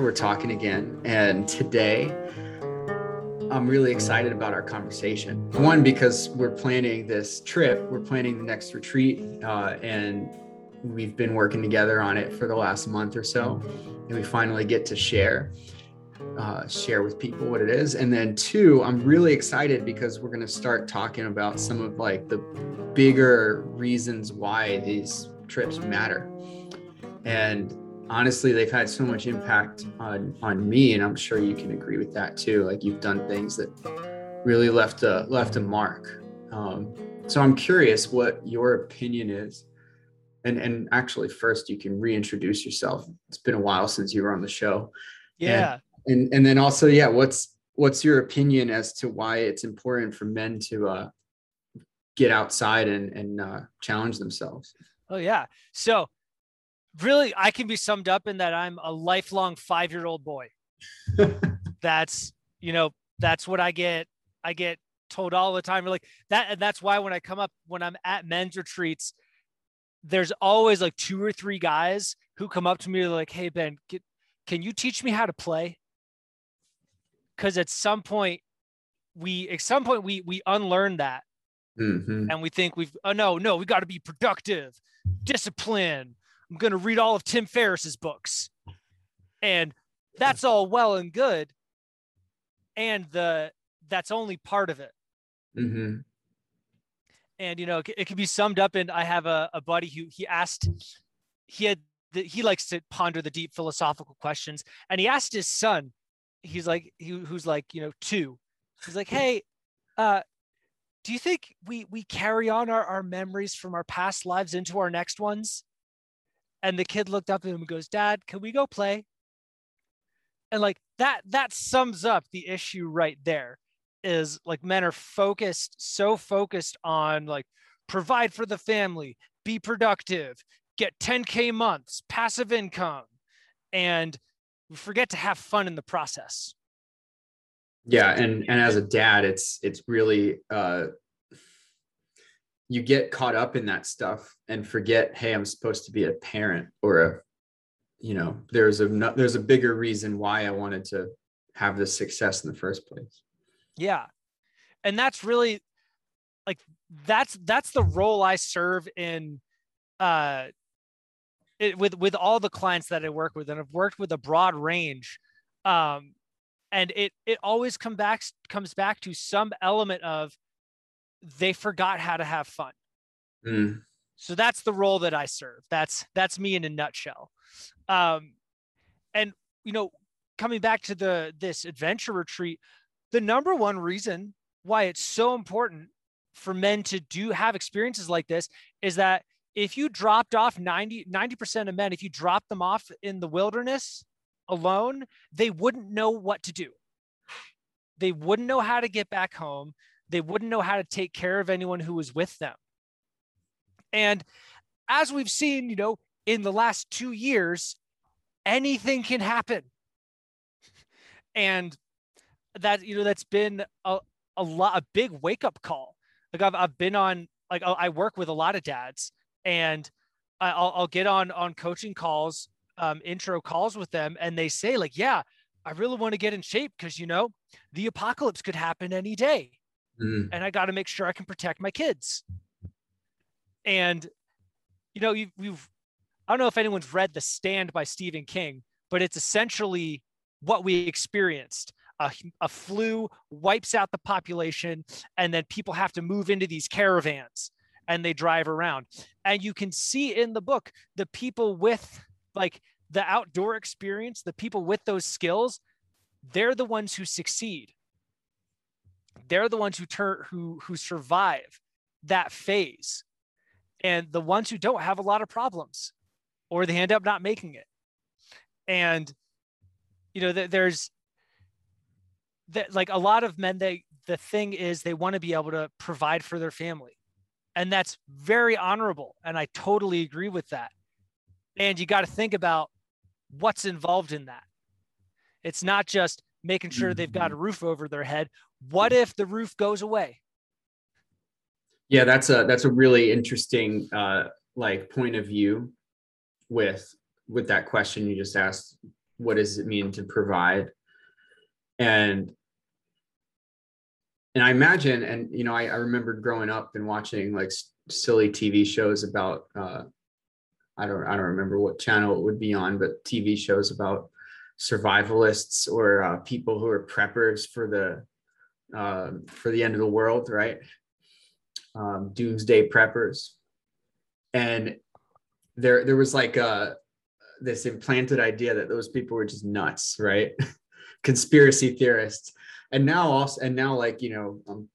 We're talking again. And today, I'm really excited about our conversation. One, because we're planning this trip, we're planning the next retreat, uh, and we've been working together on it for the last month or so. And we finally get to share. Uh, share with people what it is and then two i'm really excited because we're going to start talking about some of like the bigger reasons why these trips matter and honestly they've had so much impact on on me and i'm sure you can agree with that too. Like you've done things that really left a left a mark. Um, so i'm curious what your opinion is. And and actually first you can reintroduce yourself. It's been a while since you were on the show. Yeah. and and, and then also yeah what's what's your opinion as to why it's important for men to uh, get outside and and uh, challenge themselves? Oh yeah. So really I can be summed up in that I'm a lifelong five year old boy. that's you know that's what I get. I get told all the time. Like that, and that's why when I come up when I'm at men's retreats, there's always like two or three guys who come up to me like, "Hey Ben, get, can you teach me how to play?" Because at some point we at some point we we unlearn that mm-hmm. and we think we've oh no no we got to be productive discipline I'm going to read all of Tim Ferriss's books. And that's all well and good. And the that's only part of it. Mm-hmm. And you know, it, it can be summed up in I have a, a buddy who he asked he had the, he likes to ponder the deep philosophical questions and he asked his son he's like he, who's like you know two he's like hey uh do you think we we carry on our, our memories from our past lives into our next ones and the kid looked up at him and goes, Dad, can we go play? And like that, that sums up the issue right there is like men are focused, so focused on like provide for the family, be productive, get 10K months, passive income, and we forget to have fun in the process. Yeah. And, and as a dad, it's, it's really, uh, you get caught up in that stuff and forget hey i'm supposed to be a parent or a you know there's a there's a bigger reason why i wanted to have this success in the first place. Yeah. And that's really like that's that's the role i serve in uh it, with with all the clients that i work with and i've worked with a broad range um and it it always come back comes back to some element of they forgot how to have fun. Mm. So that's the role that I serve. That's that's me in a nutshell. Um, and you know, coming back to the this adventure retreat, the number one reason why it's so important for men to do have experiences like this is that if you dropped off 90 90% of men if you dropped them off in the wilderness alone they wouldn't know what to do they wouldn't know how to get back home they wouldn't know how to take care of anyone who was with them. And as we've seen, you know, in the last two years, anything can happen. And that, you know, that's been a, a lot, a big wake up call. Like I've, I've been on, like I work with a lot of dads and I'll, I'll get on, on coaching calls, um, intro calls with them. And they say like, yeah, I really want to get in shape because, you know, the apocalypse could happen any day mm. and I got to make sure I can protect my kids. And you know, you, you've I don't know if anyone's read The Stand by Stephen King, but it's essentially what we experienced. A, a flu wipes out the population, and then people have to move into these caravans and they drive around. And you can see in the book the people with like the outdoor experience, the people with those skills, they're the ones who succeed they're the ones who turn who who survive that phase. And the ones who don't have a lot of problems or they end up not making it. And you know there's that like a lot of men they the thing is they want to be able to provide for their family. And that's very honorable and i totally agree with that. And you got to think about what's involved in that. It's not just making sure they've got a mm-hmm. roof over their head. What if the roof goes away? Yeah, that's a that's a really interesting uh, like point of view with with that question you just asked. what does it mean to provide and and i imagine and you know i, I remember growing up and watching like s- silly tv shows about uh i don't i don't remember what channel it would be on but tv shows about survivalists or uh, people who are preppers for the uh, for the end of the world right? Um, doomsday preppers. And there there was like a this implanted idea that those people were just nuts right? Conspiracy theorists. And now also and now like you know i'm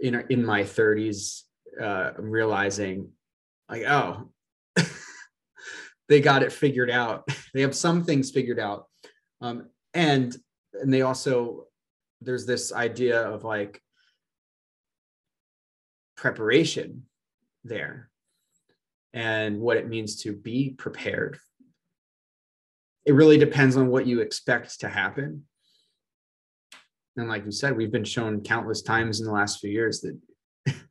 in in my 30s uh i'm realizing like oh they got it figured out. They have some things figured out um and and they also there's this idea of like preparation there and what it means to be prepared. It really depends on what you expect to happen. And like you said we've been shown countless times in the last few years that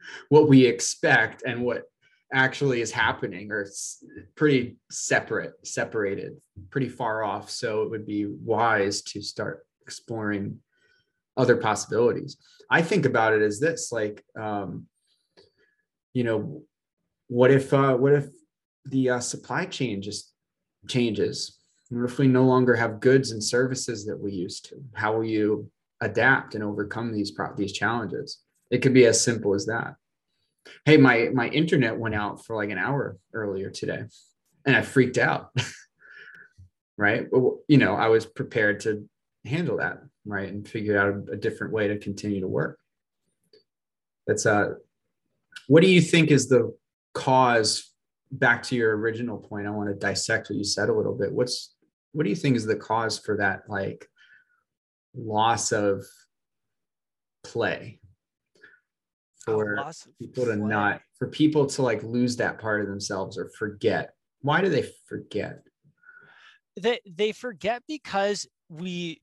what we expect and what actually is happening are s- pretty separate separated pretty far off. So it would be wise to start exploring other possibilities. I think about it as this like um you know what if uh what if the uh, supply chain just changes? What if we no longer have goods and services that we used to? How will you adapt and overcome these pro- these challenges? It could be as simple as that hey my my internet went out for like an hour earlier today and i freaked out right? But, you know i was prepared to handle that right? And figure out a, a different way to continue to work. That's uh what do you think is the cause back to your original point i want to dissect what you said a little bit. What's what do you think is the cause for that like loss of play for people to not for people to like lose that part of themselves or forget. Why do they forget? They they forget because we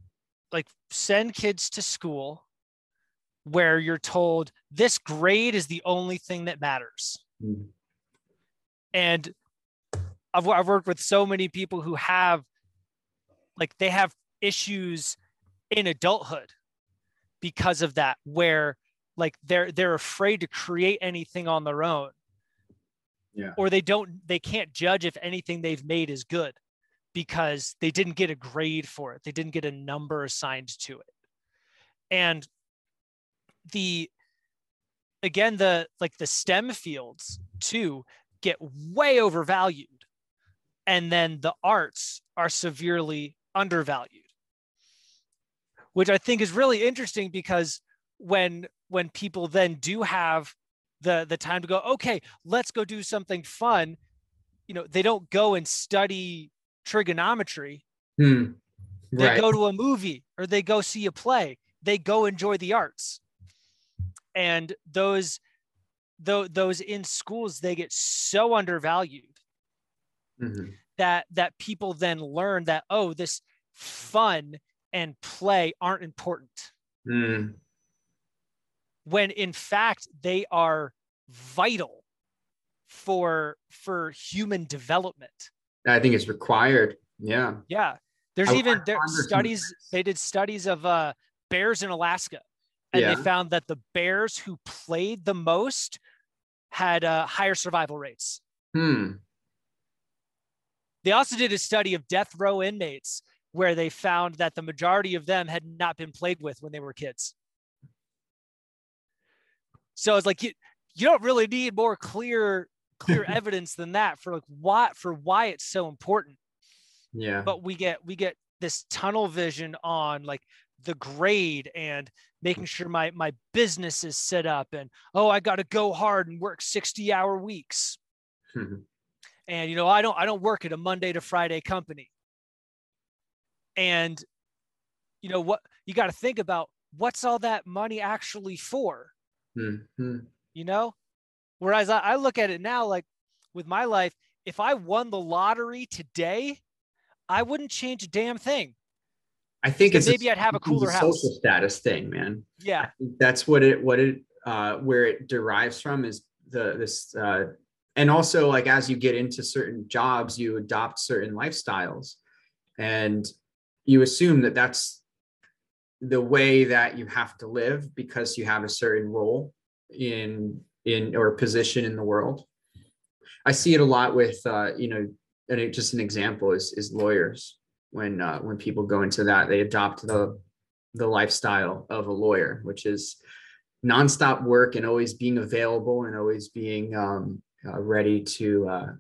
like send kids to school where you're told this grade is the only thing that matters. Mm. and I've, I've worked with so many people who have like they have issues in adulthood because of that where like they're they're afraid to create anything on their own. Yeah. Or they don't they can't judge if anything they've made is good because they didn't get a grade for it. They didn't get a number assigned to it. And the again the like the stem fields too get way overvalued. And then the arts are severely undervalued which i think is really interesting because when when people then do have the the time to go okay let's go do something fun you know they don't go and study trigonometry Hmm. they right go to a movie or they go see a play they go enjoy the arts and those tho- those in schools they get so undervalued Mhm. that that people then learn that oh this fun and play aren't important Mm. When in fact they are vital for for human development. I think it's required. Yeah. Yeah. There's I- even I there studies they did studies of uh bears in alaska. And Yeah. they found that the bears who played the most had uh, higher survival rates. Hmm. They also did a study of death row inmates where they found that the majority of them had not been played with when they were kids so it's like you, you don't really need more clear clear evidence than that for like why for why it's so important. Yeah. But we get we get this tunnel vision on like the grade and making sure my my business is set up and oh i got to go hard and work 60 hour weeks. Mhm. and you know i don't i don't work at a monday to friday company. And you know what you got to think about what's all that money actually for Mhm. you know? Whereas I, I look at it now like with my life if i won the lottery today i wouldn't change a damn thing. I think it's maybe I'd have a cooler house. social status thing man. Yeah. That's what it what it uh where it derives from is the this uh and also like as you get into certain jobs you adopt certain lifestyles. And you assume that that's the way that you have to live because you have a certain role in in or position in the world. I see it a lot with uh you know and it, just an example is is lawyers. When uh when people go into that they adopt the the lifestyle of a lawyer which is nonstop work and always being available and always being um, uh, ready to uh,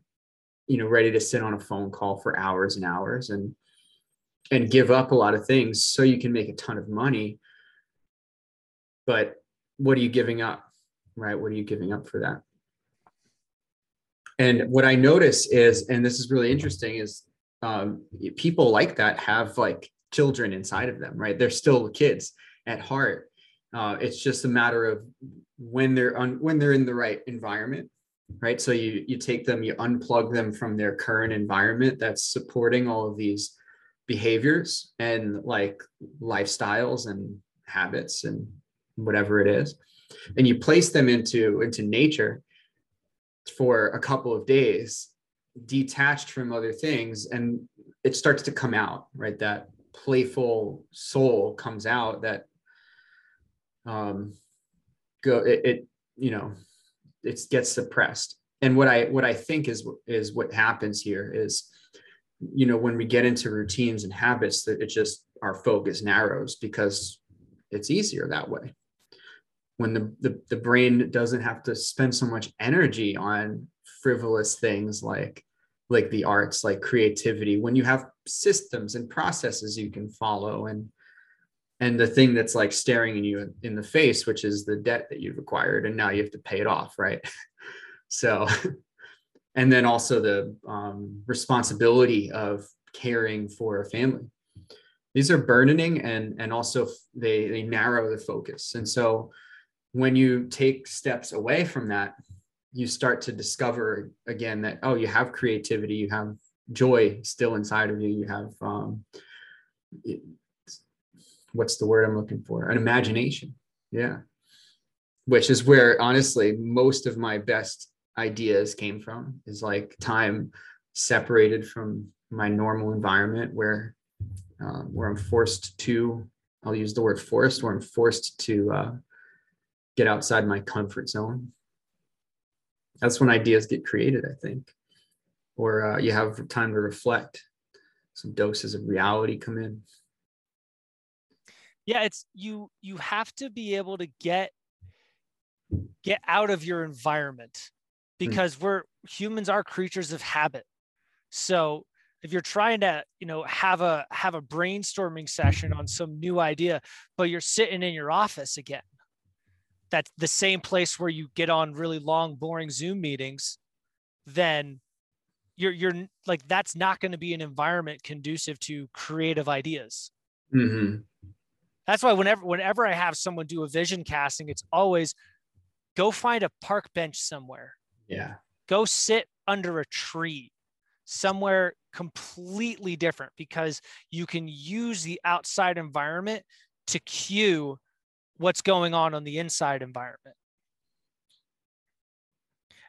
you know ready to sit on a phone call for hours and hours. And and give up a lot of things so you can make a ton of money. But what are you giving up right? What are you giving up for that? And what i notice is and this is really interesting is um, people like that have like children inside of them right? They're still kids at heart. Uh, it's just a matter of when they're on when they're in the right environment, right? So you you take them, you unplug them from their current environment that's supporting all of these behaviors and like lifestyles and habits and whatever it is, and you place them into into nature for a couple of days detached from other things and it starts to come out right? That playful soul comes out that um, go it, it you know it gets suppressed. And what i what i think is is what happens here is you know when we get into routines and habits that it just our focus narrows because it's easier that way. When the, the the brain doesn't have to spend so much energy on frivolous things like like the arts like creativity when you have systems and processes you can follow and and the thing that's like staring in you in the face which is the debt that you've acquired and now you have to pay it off right? So and then also the um, responsibility of caring for a family these are burdening and and also they they narrow the focus and so when you take steps away from that you start to discover again that oh you have creativity you have joy still inside of you you have um, what's the word I'm looking for? An imagination. Yeah. Which is where honestly most of my best ideas came from is like time separated from my normal environment where uh, where I'm forced to I'll use the word forced where I'm forced to uh, get outside my comfort zone. That's when ideas get created, I think. Or uh, you have time to reflect. Some doses of reality come in yeah it's you you have to be able to get get out of your environment. Because mm. we're humans are creatures of habit so if you're trying to you know have a have a brainstorming session on some new idea but you're sitting in your office again that's the same place where you get on really long boring zoom meetings then you're you're like that's not going to be an environment conducive to creative ideas mm-hmm that's why whenever whenever I have someone do a vision casting, it's always go find a park bench somewhere. Yeah. Go sit under a tree somewhere completely different because you can use the outside environment to cue what's going on on the inside environment.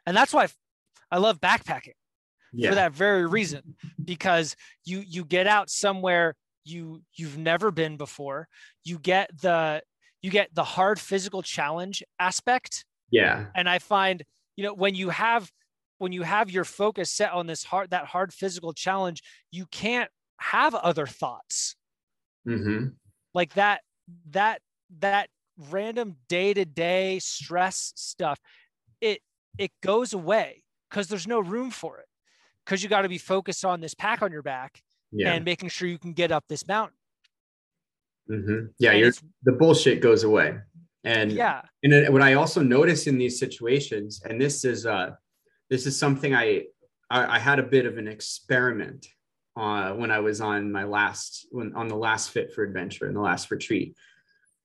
And that's why I love backpacking yeah. for that very reason because you you get out somewhere you you've never been before you get the you get the hard physical challenge aspect yeah and i find you know when you have when you have your focus set on this hard that hard physical challenge you can't have other thoughts mm-hmm. like that that that random day-to-day stress stuff it it goes away because there's no room for it because you got to be focused on this pack on your back yeah. and making sure you can get up this mountain. Mm-hmm. Yeah, you're, the bullshit goes away. And yeah, and what I also notice in these situations, and this is uh, this is something I I, I had a bit of an experiment uh, when I was on my last when on the last Fit for Adventure in the last retreat.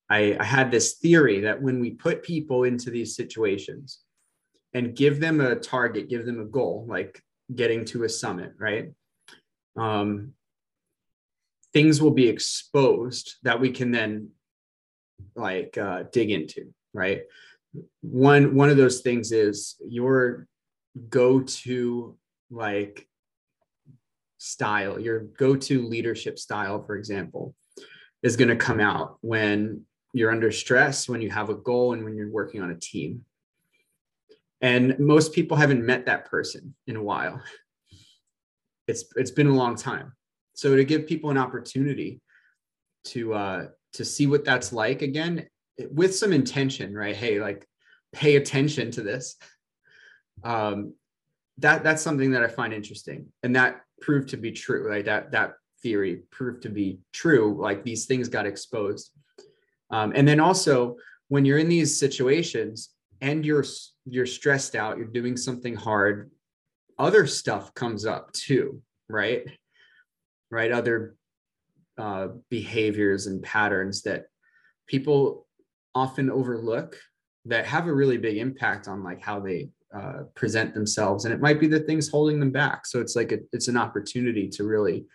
I, I had this theory that when we put people into these situations and give them a target, give them a goal, like getting to a summit, right? Um, things will be exposed that we can then like uh, dig into right one one of those things is your go to like style, your go-to leadership style, for example, is going to come out when you're under stress, when you have a goal, and when you're working on a team. And most people haven't met that person in a while. It's it's been a long time. So to give people an opportunity to uh, to see what that's like again with some intention, right? Hey, like pay attention to this. Um, that that's something that I find interesting, and that proved to be true. Like that that theory proved to be true. Like these things got exposed, um, and then also when you're in these situations and you're you're stressed out, you're doing something hard, other stuff comes up too, right? Right, other uh, behaviors and patterns that people often overlook that have a really big impact on like how they uh, present themselves. And it might be the things holding them back. So it's like a, it's an opportunity to really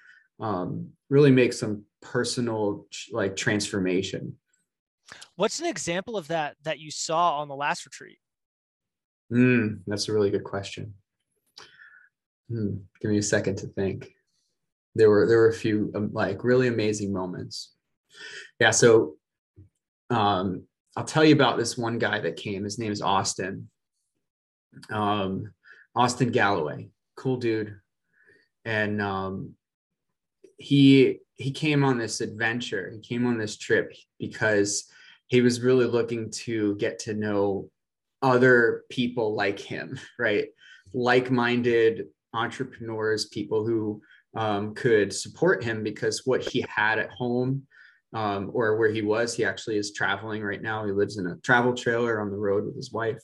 um, really make some personal like transformation. What's an example of that that you saw on the last retreat? Mm, that's a really good question. Mm, give me a second to think there were there were a few um, like really amazing moments. Yeah so um i'll tell you about this one guy that came. His name is austin. Um, Austin Galloway, cool dude, and um, he he came on this adventure. He came on this trip because he was really looking to get to know other people like him, right? Like-minded entrepreneurs, people who um, could support him because what he had at home um, or where he was, he actually is traveling right now. He lives in a travel trailer on the road with his wife.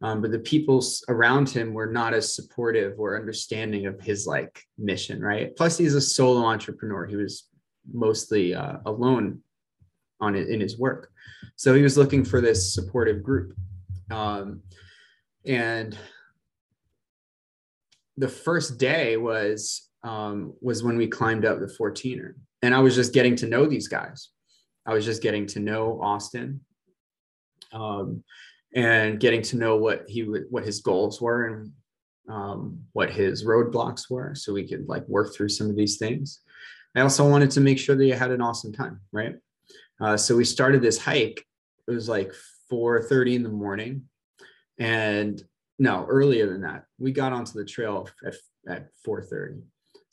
Um, but the people around him were not as supportive or understanding of his like mission right? Plus he's a solo entrepreneur. He was mostly uh, alone on it in his work. So he was looking for this supportive group. Um, and the first day was um, was when we climbed up the 14er and i was just getting to know these guys. I was just getting to know austin um, and getting to know what he would what his goals were and um, what his roadblocks were so we could like work through some of these things. I also wanted to make sure that you had an awesome time right? Uh, so we started this hike. It was like 4.30 in the morning. And no earlier than that we got onto the trail at, at 4.30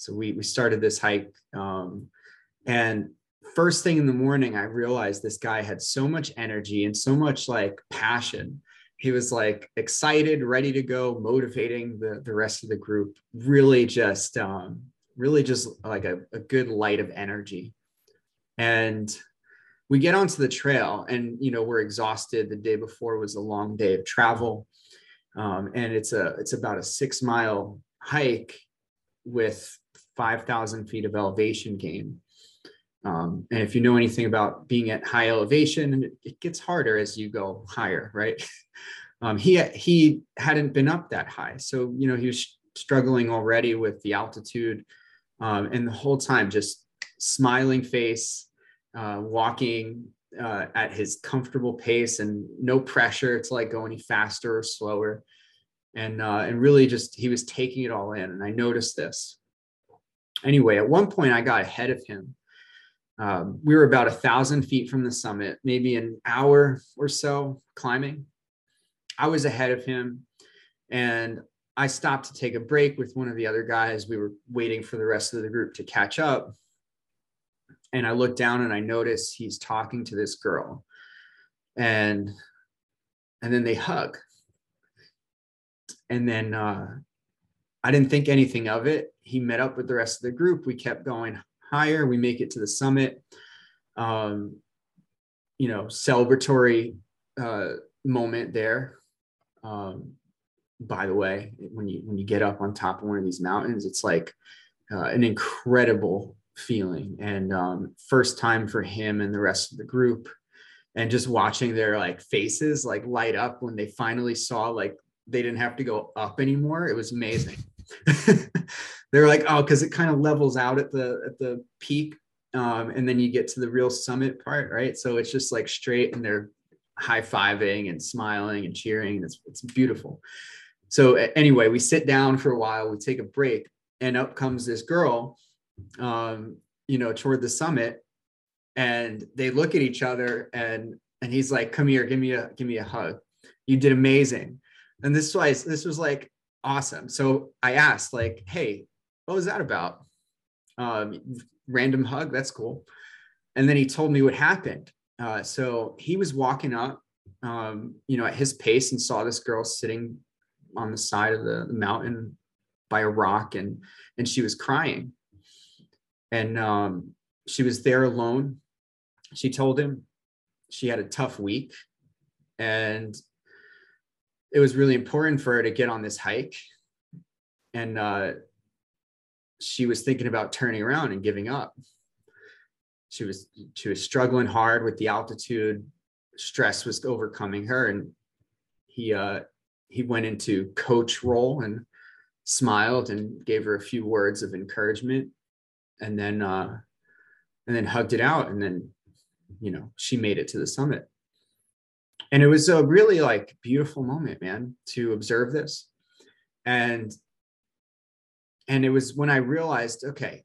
so we, we started this hike um, and first thing in the morning, I realized this guy had so much energy and so much like passion. He was like excited, ready to go, motivating the, the rest of the group. Really just, um, really just like a, a good light of energy. And we get onto the trail and, you know, we're exhausted. The day before was a long day of travel. Um, and it's a, it's about a six mile hike with 5,000 feet of elevation gain. Um, and if you know anything about being at high elevation, it gets harder as you go higher, right? Um, he he hadn't been up that high, so you know he was struggling already with the altitude, um, and the whole time just smiling face, uh, walking uh, at his comfortable pace, and no pressure. To like go any faster or slower, and uh, and really just he was taking it all in, and I noticed this. Anyway, at one point I got ahead of him um, we were about a thousand feet from the summit, maybe an hour or so climbing. I was ahead of him and I stopped to take a break with one of the other guys. We were waiting for the rest of the group to catch up. And I looked down and I noticed he's talking to this girl. And and then they hug. And then uh, I didn't think anything of it. He met up with the rest of the group. We kept going higher. We make it to the summit. Um, you know, celebratory uh, moment there. Um, by the way, when you when you get up on top of one of these mountains, it's like uh, an incredible feeling and um, first time for him and the rest of the group and just watching their like faces like light up when they finally saw like they didn't have to go up anymore it was amazing they're like, oh, because it kind of levels out at the at the peak, um, and then you get to the real summit part, right? So it's just like straight, and they're high fiving and smiling and cheering. It's it's beautiful. So anyway, we sit down for a while. We take a break, and up comes this girl, um, you know, toward the summit, and they look at each other, and and he's like, "Come here, give me a give me a hug. You did amazing." And this was this was like awesome. So I asked, like, "Hey, what was that about?" Um, random hug. That's cool. And then he told me what happened. Uh, so he was walking up, um, you know, at his pace and saw this girl sitting on the side of the, mountain by a rock and and she was crying and um, she was there alone she told him she had a tough week and it was really important for her to get on this hike. And uh, she was thinking about turning around and giving up. She was she was struggling hard with the altitude. Stress was overcoming her. And he uh he went into coach role and smiled and gave her a few words of encouragement. And then uh and then hugged it out. And then you know she made it to the summit and it was a really like beautiful moment man to observe this. And and it was when i realized okay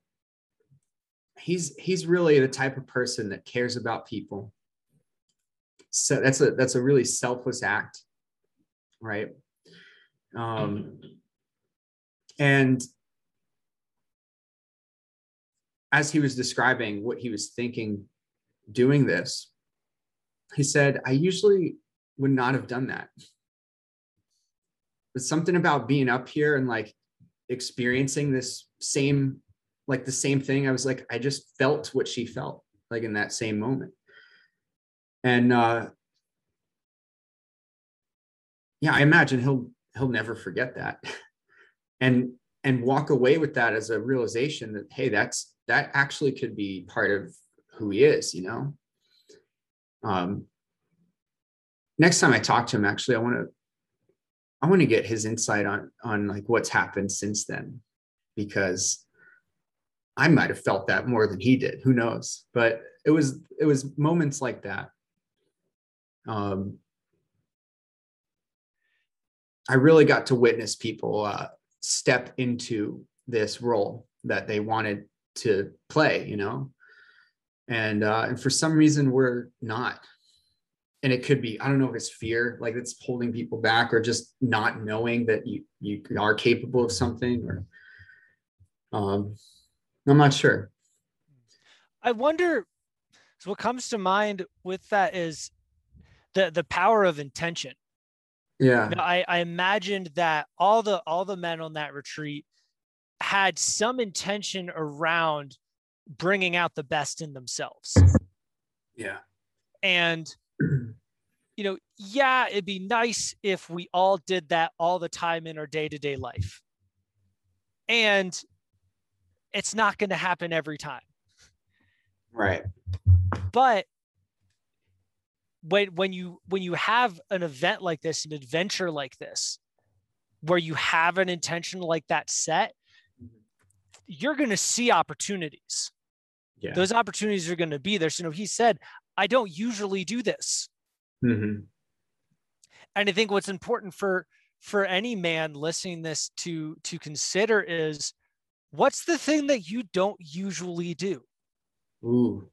he's he's really the type of person that cares about people. So that's a that's a really selfless act right? Um and as he was describing what he was thinking doing this, he said, I usually would not have done that. But something about being up here and like experiencing this same, like the same thing, I was like, I just felt what she felt like in that same moment. And uh yeah, I imagine he'll he'll never forget that. and and walk away with that as a realization that hey that's that actually could be part of who he is you know um next time i talk to him actually i want to i want to get his insight on on like what's happened since then. Because i might have felt that more than he did who knows? But it was it was moments like that. Um i really got to witness people uh step into this role that they wanted to play you know and uh and for some reason we're not. And it could be i don't know if it's fear like it's holding people back or just not knowing that you you are capable of something or um i'm not sure. I wonder so what comes to mind with that is the the power of intention. Yeah. You know, I, I imagined that all the all the men on that retreat had some intention around bringing out the best in themselves. Yeah. And you know yeah it'd be nice if we all did that all the time in our day-to-day life. And it's not going to happen every time. Right. But when when you when you have an event like this an adventure like this where you have an intention like that set mm-hmm. you're going to see opportunities yeah those opportunities are going to be there so you know he said i don't usually do this mm-hmm. and i think what's important for for any man listening this to to consider is what's the thing that you don't usually do ooh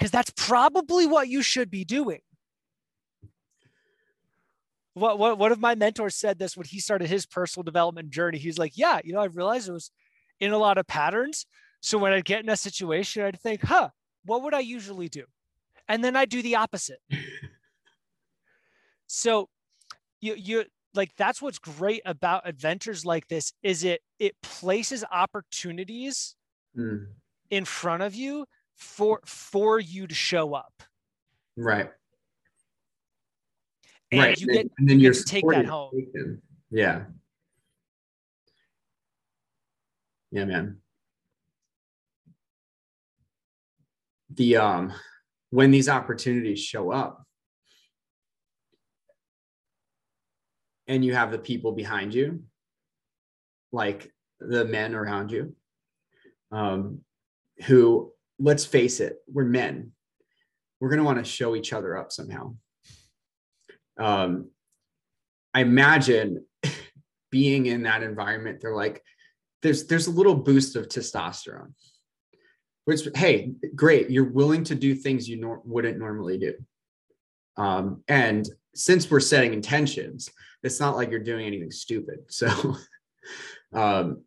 because that's probably what you should be doing. What, what one of my mentors said this when he started his personal development journey. He's like, Yeah, you know, I've realized it was in a lot of patterns. So when I'd get in a situation, I'd think, huh, what would I usually do? And then I'd do the opposite. so you you like that's what's great about adventures like this is it it places opportunities mm. in front of you for for you to show up. Right. And right. you get and then you you're get to take that home. Taken. Yeah. Yeah, man. The um when these opportunities show up and you have the people behind you, like the men around you, um, who let's face it, we're men. We're going to want to show each other up somehow. Um, I imagine being in that environment, they're like, there's there's a little boost of testosterone hey great you're willing to do things you nor- wouldn't normally do. Um, and since we're setting intentions it's not like you're doing anything stupid so um,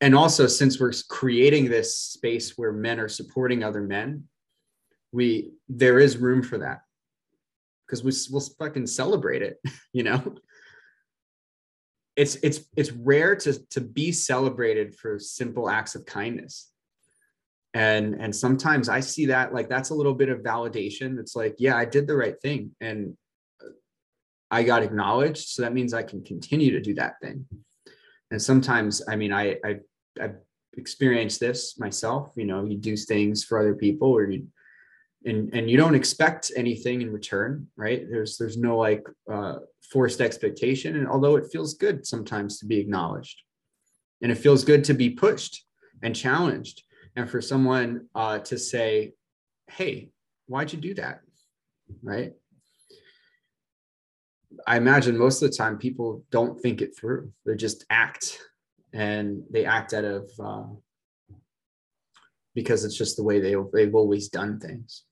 and also since we're creating this space where men are supporting other men we there is room for that. Because we, we'll fucking celebrate it you know? It's it's it's rare to to be celebrated for simple acts of kindness and and sometimes i see that like that's a little bit of validation. It's like yeah i did the right thing and i got acknowledged. So that means i can continue to do that thing. And sometimes i mean i i i've experienced this myself you know you do things for other people or you and and you don't expect anything in return right? There's there's no like uh, forced expectation. And although it feels good sometimes to be acknowledged and it feels good to be pushed and challenged and for someone uh, to say hey why'd you do that? Right? I imagine most of the time people don't think it through. They just act. And they act out of uh, because it's just the way they, they've always done things.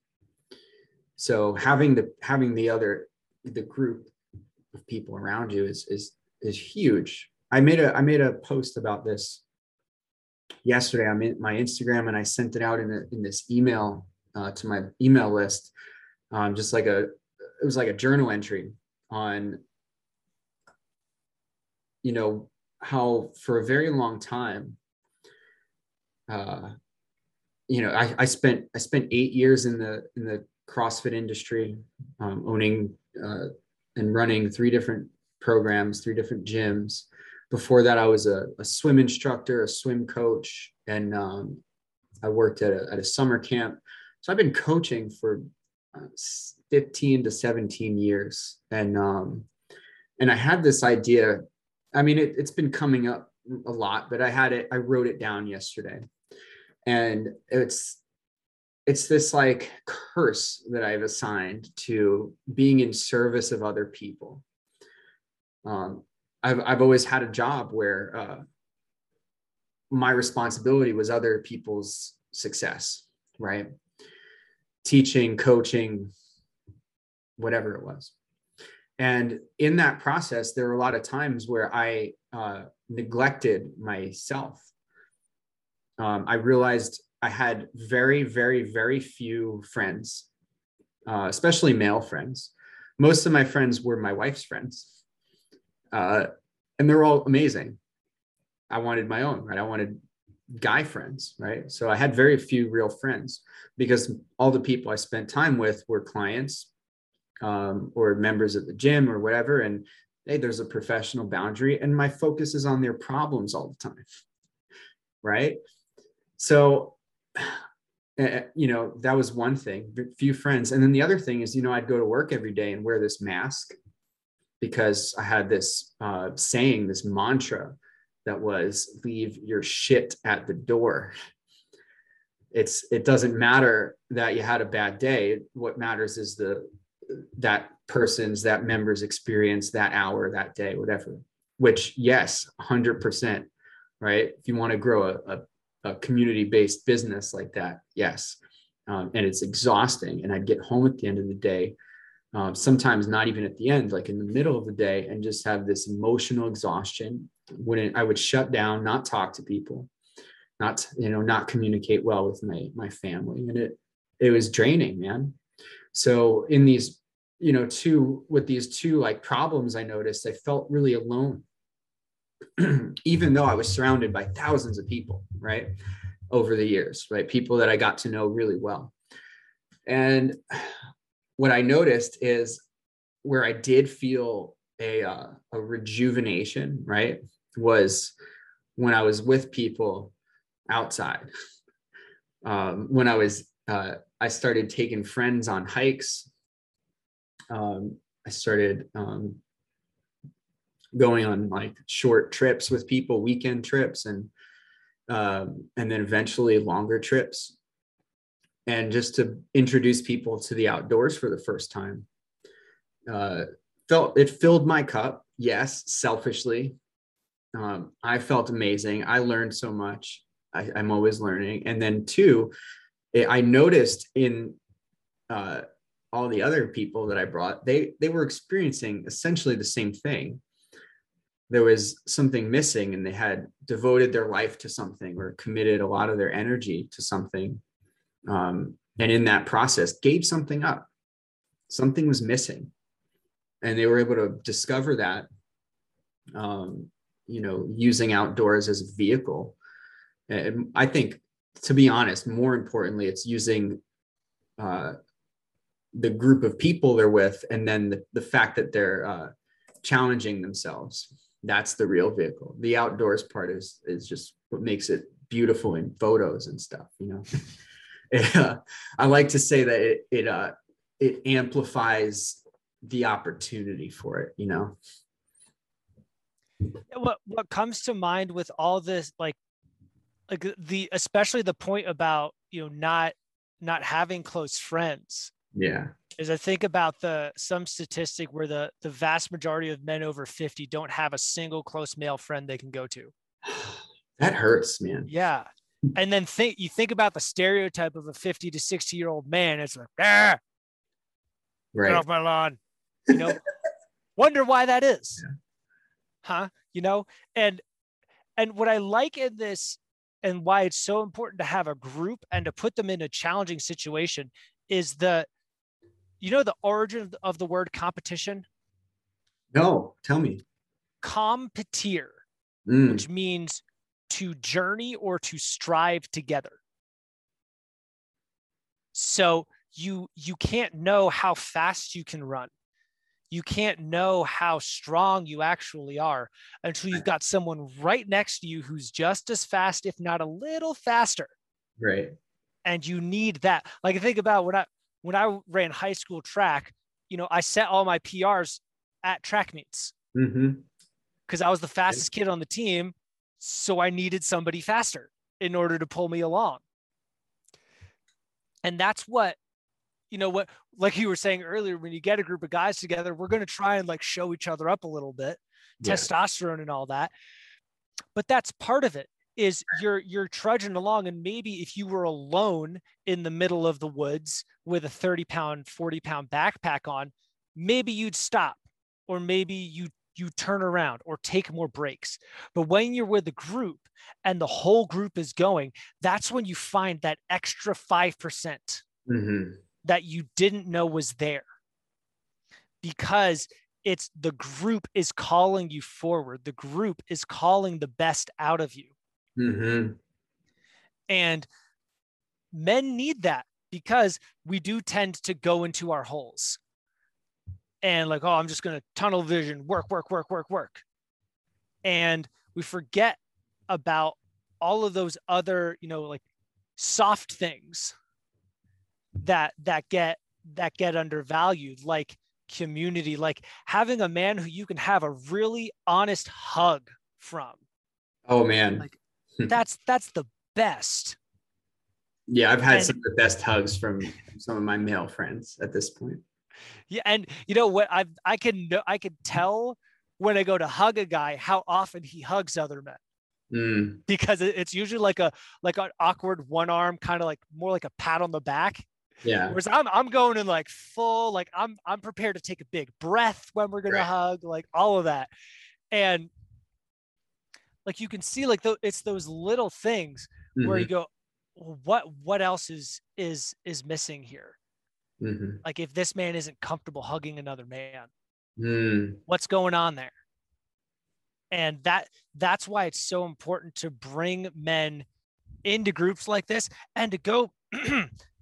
So having the having the other the group of people around you is is is huge. I made a i made a post about this yesterday i'm in my instagram and i sent it out in, a, in this email uh, to my email list um, just like a it was like a journal entry on you know how for a very long time uh, you know I, I spent i spent eight years in the in the CrossFit industry, um, owning uh, and running three different programs, three different gyms. Before that, I was a, a swim instructor, a swim coach, and um, I worked at a, at a summer camp. So I've been coaching for uh, 15 to 17 years. And, um, and I had this idea. I mean, it, it's been coming up a lot, but I had it, I wrote it down yesterday. And it's it's this like curse that I've assigned to being in service of other people. Um, I've I've always had a job where uh, my responsibility was other people's success, right? Teaching, coaching, whatever it was. And in that process, there were a lot of times where I uh, neglected myself. Um, I realized I had very, very, very few friends, uh, especially male friends. Most of my friends were my wife's friends, uh, and they're all amazing. I wanted my own, right? I wanted guy friends, right? So I had very few real friends because all the people I spent time with were clients um, or members of the gym or whatever. And hey, there's a professional boundary, and my focus is on their problems all the time, right? So uh, you know that was one thing few friends and then the other thing is you know i'd go to work every day and wear this mask because i had this uh, saying this mantra that was leave your shit at the door it's it doesn't matter that you had a bad day what matters is the that person's that member's experience that hour that day whatever which yes 100% right if you want to grow a, a a community based business like that, yes. Um, and it's exhausting. And I'd get home at the end of the day, um, sometimes not even at the end, like in the middle of the day, and just have this emotional exhaustion. When I would shut down, not talk to people, not you know, not communicate well with my my family, and it it was draining, man. So in these, you know, two with these two like problems, I noticed I felt really alone even though I was surrounded by thousands of people, right, over the years, right, people that I got to know really well. And what I noticed is where I did feel a, uh, a rejuvenation, right, was when I was with people outside. Um, when I was, uh, I started taking friends on hikes. Um, I started um, going on like short trips with people, weekend trips, and um, and then eventually longer trips, and just to introduce people to the outdoors for the first time. Uh, felt it filled my cup, yes, selfishly, um, I felt amazing. I learned so much. I, am always learning. And then two, it, I noticed in uh, all the other people that I brought, they they were experiencing essentially the same thing. There was something missing, and they had devoted their life to something or committed a lot of their energy to something, um, and in that process, gave something up. Something was missing, and they were able to discover that. Um, you know, using outdoors as a vehicle. And I think, to be honest, more importantly, it's using uh, the group of people they're with and then the, the fact that they're uh, challenging themselves that's the real vehicle the outdoors part is is just what makes it beautiful in photos and stuff you know it, uh, i like to say that it it uh it amplifies the opportunity for it you know what what comes to mind with all this like like the especially the point about you know not not having close friends yeah. Is I think about the some statistic where the the vast majority of men over 50 don't have a single close male friend they can go to. That hurts, man. Yeah. And then think you think about the stereotype of a 50 to 60 year old man, it's like, ah, right. get off my lawn. You know, wonder why that is. Yeah. Huh? You know, and and what I like in this and why it's so important to have a group and to put them in a challenging situation is the you know the origin of the word competition? No, tell me. Competir, mm. which means to journey or to strive together. So you you can't know how fast you can run. You can't know how strong you actually are until you've got someone right next to you who's just as fast, if not a little faster. Right. And you need that. Like think about when I when I ran high school track, you know, I set all my PRs at track meets because mm-hmm. I was the fastest kid on the team. So I needed somebody faster in order to pull me along. And that's what, you know, what, like you were saying earlier, when you get a group of guys together, we're going to try and like show each other up a little bit, yeah. testosterone and all that. But that's part of it is you're you're trudging along and maybe if you were alone in the middle of the woods with a 30 pound 40 pound backpack on maybe you'd stop or maybe you you turn around or take more breaks. But when you're with a group and the whole group is going that's when you find that extra 5% mm-hmm. that you didn't know was there. Because it's the group is calling you forward. The group is calling the best out of you. Mm-hmm. And men need that because we do tend to go into our holes and like, oh, I'm just going to tunnel vision, work, work, work, work, work. And we forget about all of those other, you know, like soft things that that get that get undervalued like community like having a man who you can have a really honest hug from oh man like that's that's the best. Yeah, I've had and, some of the best hugs from some of my male friends at this point. Yeah, and you know what? I I can I can tell when I go to hug a guy how often he hugs other men. Mm. Because it's usually like a like an awkward one arm, kind of like more like a pat on the back. Yeah. Whereas I'm I'm going in like full, like I'm I'm prepared to take a big breath when we're gonna right. hug, like all of that. And like you can see like the, it's those little things mm-hmm. where you mm-hmm. go what what else is is is missing here mm-hmm. like if this man isn't comfortable hugging another man mm. what's going on there and that that's why it's so important to bring men into groups like this and to go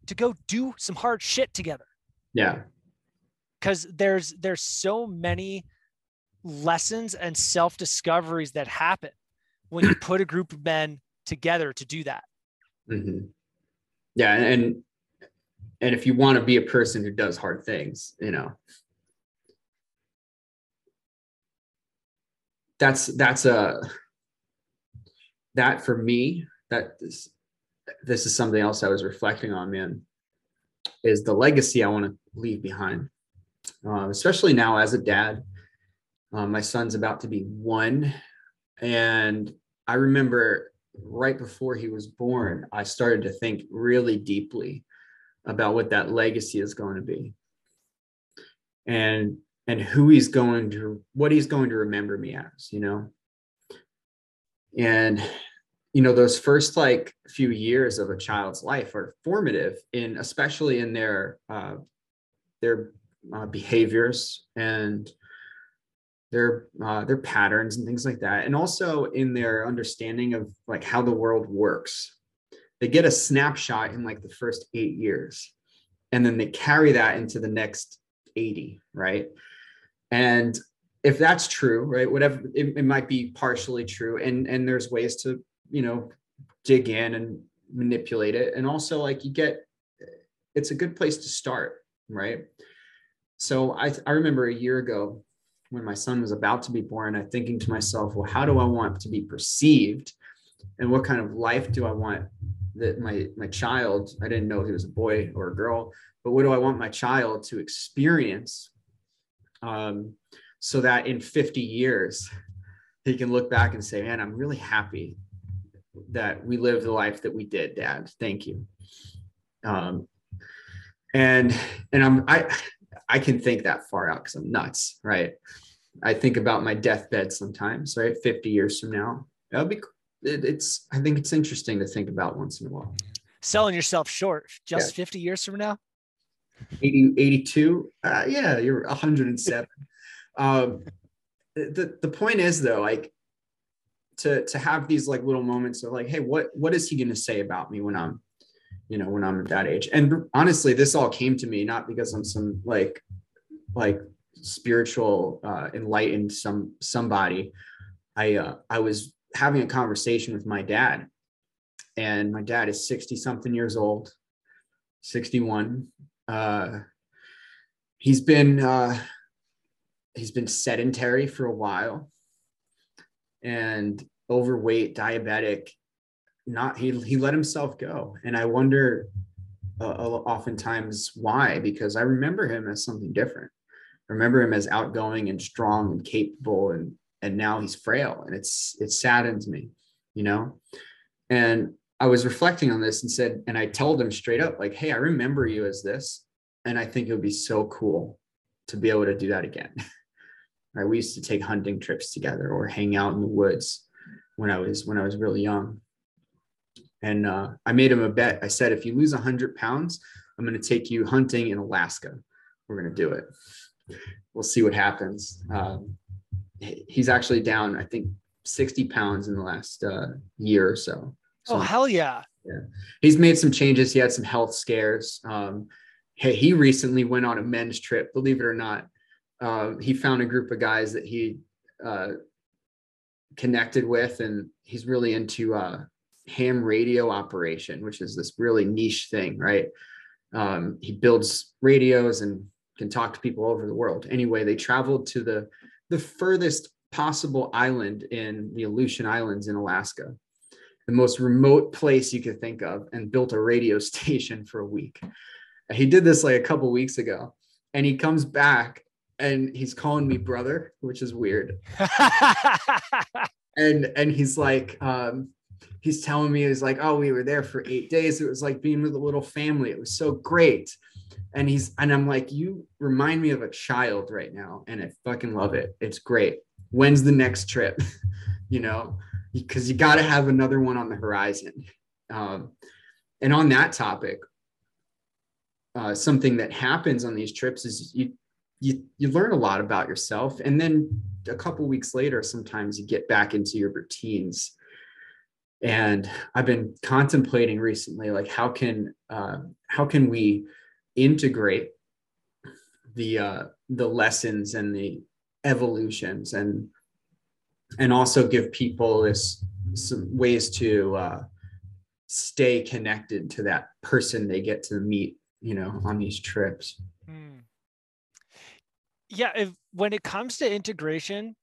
to go do some hard shit together yeah because there's there's so many lessons and self discoveries that happen when you put a group of men together to do that. Mm-hmm. Yeah, and and if you want to be a person who does hard things, you know, that's that's a that for me that is this is something else I was reflecting on, man, is the legacy I want to leave behind, uh, especially now as a dad. Uh, my son's about to be one And I remember right before he was born, I started to think really deeply about what that legacy is going to be. And and who he's going to what he's going to remember me as, you know. And you know those first like few years of a child's life are formative in especially in their uh, their uh, behaviors and their uh, their patterns and things like that and also in their understanding of like how the world works they get a snapshot in like the first eight years and then they carry that into the next 80 right? And if that's true right whatever it, it might be partially true and and there's ways to you know dig in and manipulate it and also like you get it's a good place to start right? So i i remember a year ago when my son was about to be born i thinking to myself well how do i want to be perceived? And what kind of life do i want that my my child i didn't know he was a boy or a girl but what do i want my child to experience um, so that in 50 years he can look back and say man i'm really happy that we lived the life that we did, Dad. Thank you. Um, and and I'm I I can think that far out because I'm nuts, right? I think about my deathbed sometimes, right? 50 years from now. That'll be it, it's I think it's interesting to think about once in a while. Selling yourself short just yeah. 50 years from now? 80, 82. Uh, yeah, you're 107. um, the, the point is though, like to to have these like little moments of like hey what what is he going to say about me when i'm you know when i'm at that age and honestly this all came to me not because i'm some like like spiritual uh enlightened some somebody i uh i was having a conversation with my dad. And my dad is 60 something years old 61 uh he's been uh he's been sedentary for a while and overweight, diabetic, not he he let himself go, and I wonder uh, oftentimes why because I remember him as something different. I remember him as outgoing and strong and capable, and and now he's frail, and it's it saddens me, you know. And I was reflecting on this and said, and I told him straight up, like, hey, I remember you as this, and I think it would be so cool to be able to do that again. right? We used to take hunting trips together or hang out in the woods when I was when I was really young. And uh, I made him a bet. I said, if you lose 100 pounds, I'm going to take you hunting in Alaska. We're going to do it. We'll see what happens. Um, he's actually down, I think, 60 pounds in the last uh, year or so. so. Oh, hell yeah. Yeah. He's made some changes. He had some health scares. Um, hey, he recently went on a men's trip, believe it or not. Uh, he found a group of guys that he uh, connected with, and he's really into uh, ham radio operation, which is this really niche thing, right? Um, he builds radios and can talk to people all over the world. Anyway, they traveled to the the furthest possible island in the Aleutian Islands in Alaska, the most remote place you could think of, and built a radio station for a week. He did this like a couple weeks ago, and he comes back and he's calling me brother, which is weird. and and he's like, um, he's telling me he's like, oh, we were there for eight days. It was like being with a little family. It was so great. And he's and I'm like, you remind me of a child right now, and I fucking love it. It's great. When's the next trip? you know, because you got to have another one on the horizon. Um, and on that topic, uh, something that happens on these trips is you you you learn a lot about yourself and then a couple weeks later sometimes you get back into your routines and i've been contemplating recently like how can uh, how can we integrate the uh, the lessons and the evolutions and and also give people this some ways to uh, stay connected to that person they get to meet you know on these trips. Yeah if when it comes to integration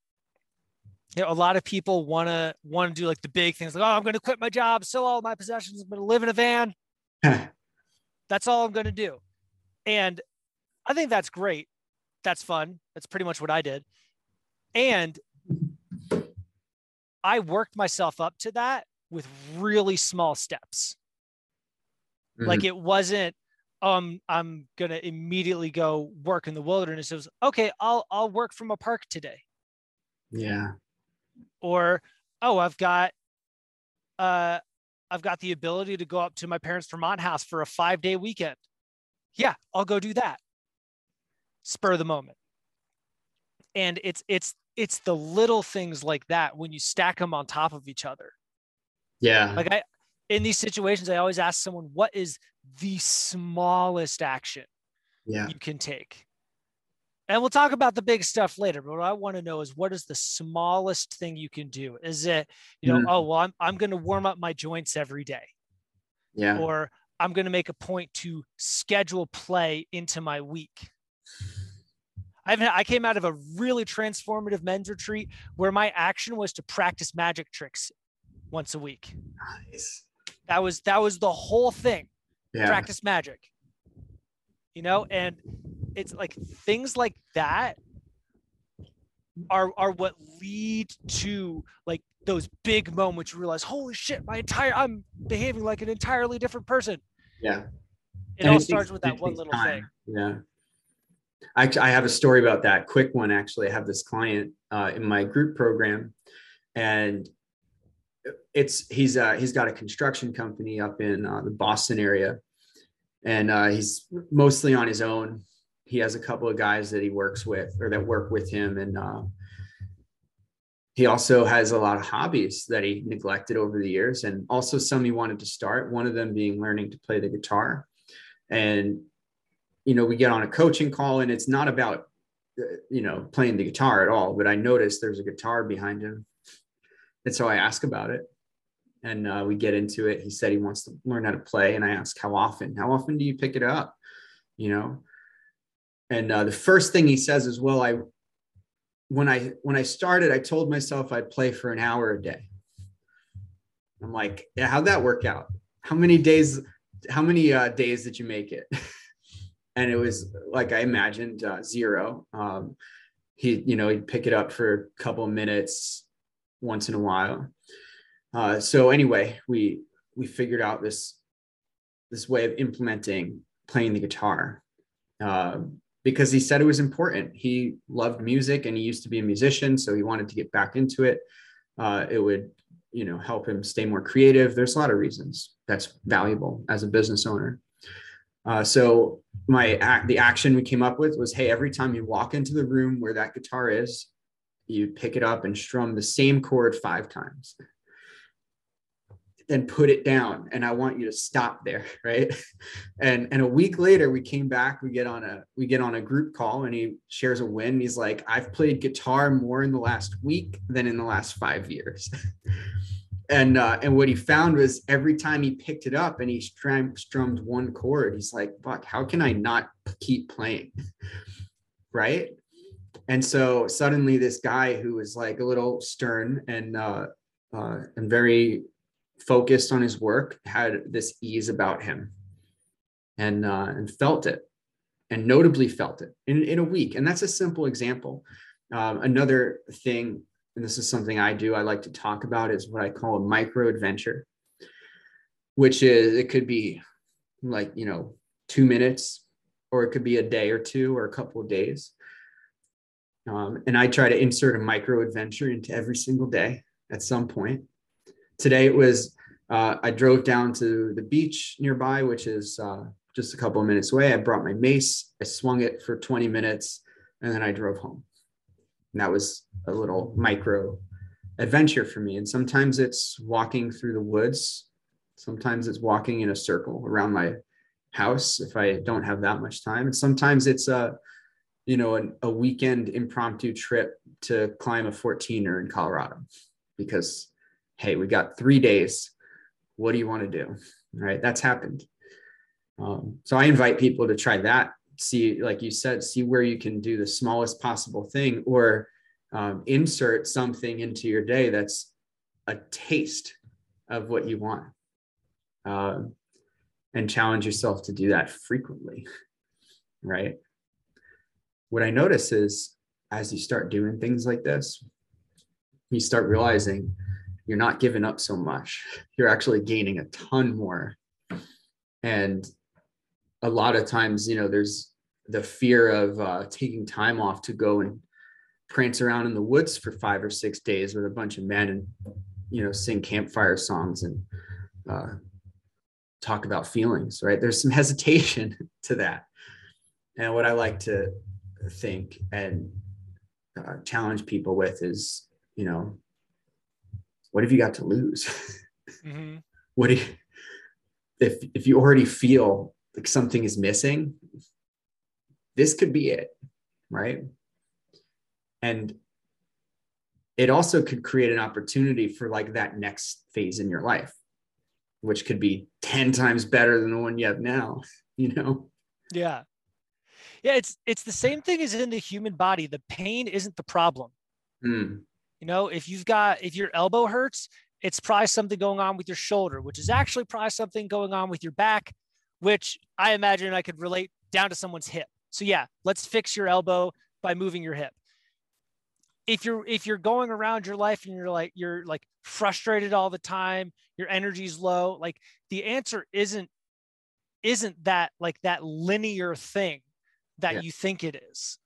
you know, a lot of people want to want to do like the big things like oh i'm going to quit my job sell all my possessions i'm going to live in a van. That's all i'm going to do and i think that's great that's fun that's pretty much what i did and I worked myself up to that with really small steps. Mm-hmm. Like it wasn't um I'm going to immediately go work in the wilderness. It was okay, I'll I'll work from a park today. Yeah. Or oh, I've got uh I've got the ability to go up to my parents' Vermont house for a 5-day weekend. Yeah, I'll go do that. Spur the moment. And it's it's it's the little things like that when you stack them on top of each other. Yeah. Like I in these situations, I always ask someone, what is the smallest action yeah. you can take? And we'll talk about the big stuff later. But what I want to know is what is the smallest thing you can do? Is it, you know, mm-hmm. oh, well, I'm, I'm going to warm up my joints every day. Yeah. Or I'm going to make a point to schedule play into my week. I've I came out of a really transformative men's retreat where my action was to practice magic tricks once a week. Nice. That was that was the whole thing. Yeah. Practice magic. You know, and it's like things like that are are what lead to like those big moments you realize holy shit my entire i'm behaving like an entirely different person. Yeah. It and all it starts with that one little time. thing yeah. I, I have a story about that quick one actually. I have this client uh, in my group program and it's he's uh, he's got a construction company up in uh, the Boston area, and uh, he's mostly on his own. He has a couple of guys that he works with or that work with him, and uh, he also has a lot of hobbies that he neglected over the years, and also some he wanted to start. One of them being learning to play the guitar, and you know we get on a coaching call, and it's not about uh, you know playing the guitar at all, but I noticed there's a guitar behind him and so I ask about it and uh, we get into it. He said he wants to learn how to play. And I ask, how often? How often do you pick it up? You know? And uh, the first thing he says is, well, I, when I, when I started, I told myself I'd play for an hour a day. I'm like, yeah, how'd that work out? How many days, how many uh, days did you make it? and it was like I imagined uh, zero. Um, he, you know, he'd pick it up for a couple of minutes, once in a while. Uh, so anyway, we we figured out this this way of implementing playing the guitar uh, because he said it was important. He loved music and he used to be a musician, so he wanted to get back into it. Uh, it would you know help him stay more creative. There's a lot of reasons that's valuable as a business owner. Uh, so my act, the action we came up with was, hey, every time you walk into the room where that guitar is, you pick it up and strum the same chord five times then put it down and i want you to stop there right? And and a week later we came back we get on a we get on a group call and he shares a win. He's like i've played guitar more in the last week than in the last five years. And uh, and what he found was every time he picked it up and he strum, strummed one chord he's like fuck how can i not keep playing? Right? And so suddenly this guy who was like a little stern and uh, uh, and very focused on his work had this ease about him and uh, and felt it and notably felt it in, in a week. And that's a simple example. Um, another thing and this is something i do i like to talk about is what i call a micro adventure which is it could be like you know two minutes or it could be a day or two or a couple of days. Um, and I try to insert a micro adventure into every single day at some point. Today it was, uh, I drove down to the beach nearby, which is uh, just a couple of minutes away. I brought my mace, I swung it for 20 minutes, and then I drove home. And that was a little micro adventure for me. And sometimes it's walking through the woods, sometimes it's walking in a circle around my house if I don't have that much time. And sometimes it's a you know, an, a weekend impromptu trip to climb a 14er in Colorado because, hey, we got three days. What do you want to do? Right. That's happened. Um, so I invite people to try that. See, like you said, see where you can do the smallest possible thing or um, insert something into your day that's a taste of what you want. Uh, and challenge yourself to do that frequently. Right what I notice is as you start doing things like this, you start realizing you're not giving up so much. You're actually gaining a ton more. And a lot of times, you know, there's the fear of uh, taking time off to go and prance around in the woods for five or six days with a bunch of men and, you know, sing campfire songs and uh, talk about feelings, right? There's some hesitation to that. And what I like to think and uh, challenge people with is, you know, what have you got to lose? Mm-hmm. what do you, if if you already feel like something is missing, this could be it, right? And it also could create an opportunity for like that next phase in your life, which could be 10 times better than the one you have now, you know? Yeah. Yeah, it's it's the same thing as in the human body. The pain isn't the problem. Mm. You know, if you've got if your elbow hurts, it's probably something going on with your shoulder, which is actually probably something going on with your back, which I imagine I could relate down to someone's hip. So yeah, let's fix your elbow by moving your hip. If you're if you're going around your life and you're like you're like frustrated all the time, your energy's low, like the answer isn't isn't that like that linear thing that yeah. you think it is.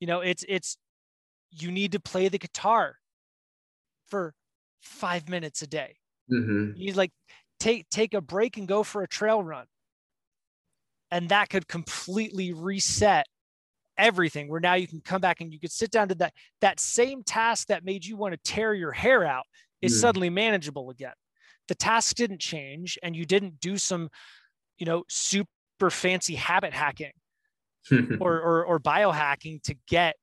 You know, it's it's you need to play the guitar for five minutes a day. Mm-hmm. You like take take a break and go for a trail run. And that could completely reset everything where now you can come back and you could sit down to that that same task that made you want to tear your hair out is mm. suddenly manageable again. The task didn't change and you didn't do some, you know, super fancy habit hacking or, or or biohacking to get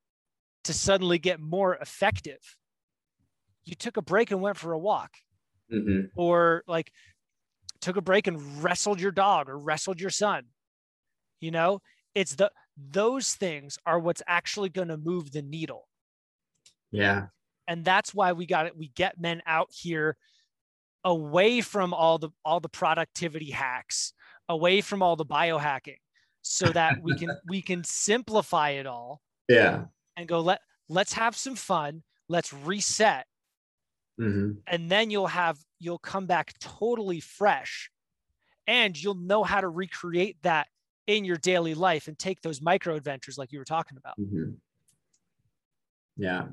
to suddenly get more effective. You took a break and went for a walk. Mm-hmm. or like took a break and wrestled your dog or wrestled your son. You know it's the those things are what's actually going to move the needle. Yeah. And that's why we got it we get men out here away from all the all the productivity hacks away from all the biohacking so that we can we can simplify it all. Yeah and go let let's have some fun. Let's reset. Mm-hmm. and then you'll have you'll come back totally fresh and you'll know how to recreate that in your daily life and take those micro adventures like you were talking about. Mm-hmm. yeah.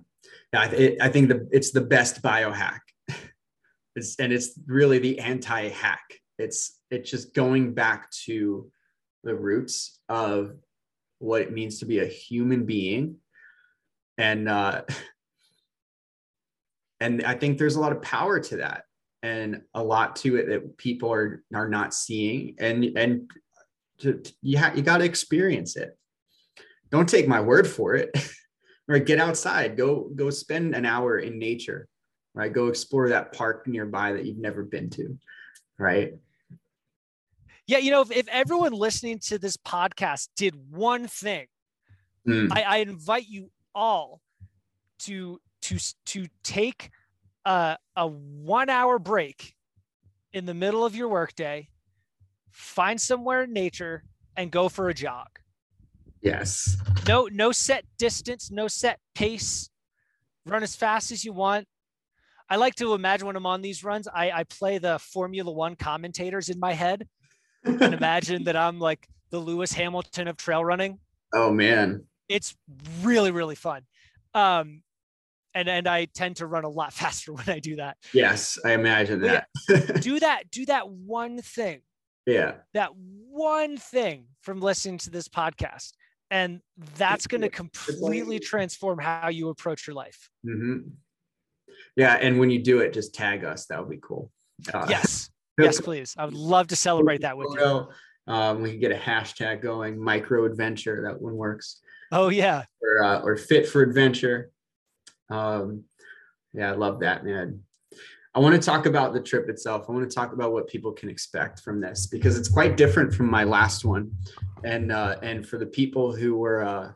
Yeah I, th- I think the it's the best biohack. It's and it's really the anti-hack. It's it's just going back to the roots of what it means to be a human being and uh and I think there's a lot of power to that and a lot to it that people are are not seeing. And and to, to, you ha- you got to experience it. Don't take my word for it. Right get outside. Go go spend an hour in nature right? Go explore that park nearby that you've never been to right? Yeah you know if, if everyone listening to this podcast did one thing mm. I, I invite you all to to to take a, a one hour break in the middle of your workday, find somewhere in nature, and go for a jog. Yes. No, no set distance, no set pace. Run as fast as you want. I like to imagine when I'm on these runs, I, I play the Formula One commentators in my head and imagine that I'm like the Lewis Hamilton of trail running. Oh man. It's really, really fun. Um, and and I tend to run a lot faster when I do that. Yes, I imagine that. Do that. Do that one thing. Yeah. That one thing from listening to this podcast, and that's going to completely transform how you approach your life. Mm-hmm. Yeah, and when you do it, just tag us. That would be cool. Uh, yes. yes, please. I would love to celebrate that with you. Um, we can get a hashtag going, micro adventure. That one works. Oh yeah. Or uh, or fit for adventure. Um, yeah, I love that, man. I want to talk about the trip itself. I want to talk about what people can expect from this because it's quite different from my last one. And uh, and for the people who were uh,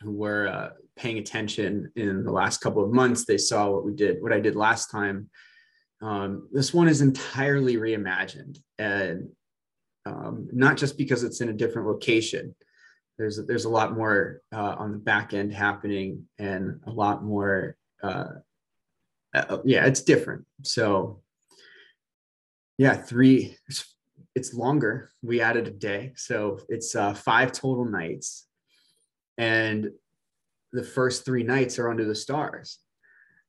who were uh, paying attention in the last couple of months, they saw what we did, what I did last time. Um, this one is entirely reimagined, and um, not just because it's in a different location, there's there's a lot more uh, on the back end happening and a lot more uh, uh, yeah, it's different. So yeah, three. It's, it's longer. We added a day, so it's uh, five total nights, and the first three nights are under the stars,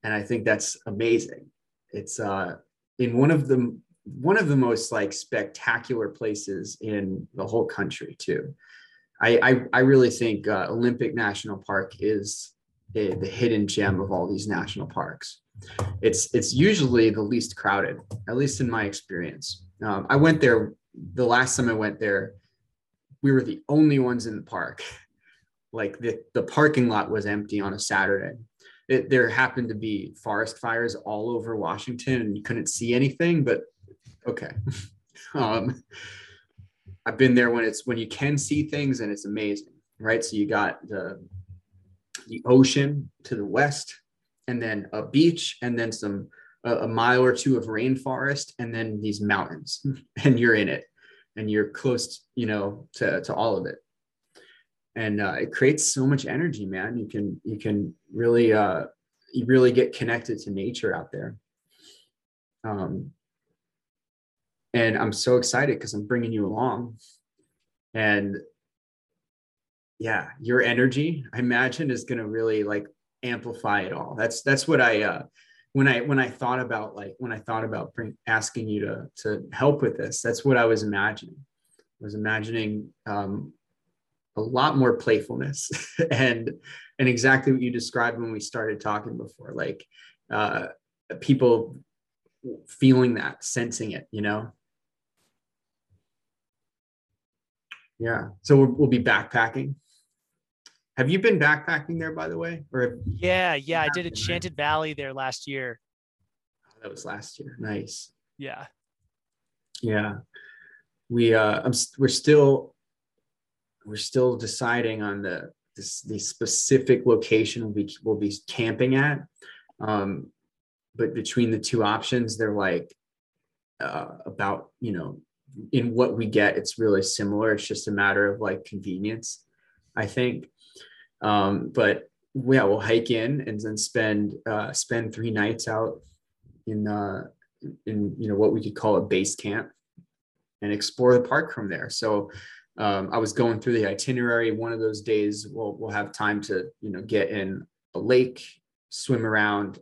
and I think that's amazing. It's uh, in one of the one of the most like spectacular places in the whole country too. I I, I really think uh, Olympic National Park is a, the hidden gem of all these national parks. It's it's usually the least crowded, at least in my experience. Um, I went there the last time I went there. We were the only ones in the park. Like the, the parking lot was empty on a Saturday. It, there happened to be forest fires all over Washington and you couldn't see anything, but okay. um, I've been there when it's when you can see things and it's amazing, right? So you got the the ocean to the west, and then a beach, and then some a, a mile or two of rainforest, and then these mountains, and you're in it, and you're close, you know, to to all of it, and uh, it creates so much energy, man. You can you can really uh, you really get connected to nature out there. Um, and I'm so excited because I'm bringing you along, and yeah, your energy, I imagine, is going to really like amplify it all. That's that's what I uh, when I when I thought about like when I thought about bring, asking you to to help with this. That's what I was imagining. I was imagining um, a lot more playfulness and and exactly what you described when we started talking before, like uh, people feeling that, sensing it, you know. Yeah. So we'll, we'll be backpacking. Have you been backpacking there, by the way? Or yeah, yeah, I did Enchanted Valley there last year. Oh, that was last year. Nice. Yeah. Yeah. We uh, I'm we're still we're still deciding on the this the specific location we will be camping at. Um, but between the two options, they're like uh, about you know in what we get, it's really similar. It's just a matter of like convenience, I think. Um, but yeah, we'll hike in and then spend uh, spend three nights out in uh, in you know what we could call a base camp and explore the park from there. So um, I was going through the itinerary. One of those days we'll we'll have time to you know get in a lake, swim around,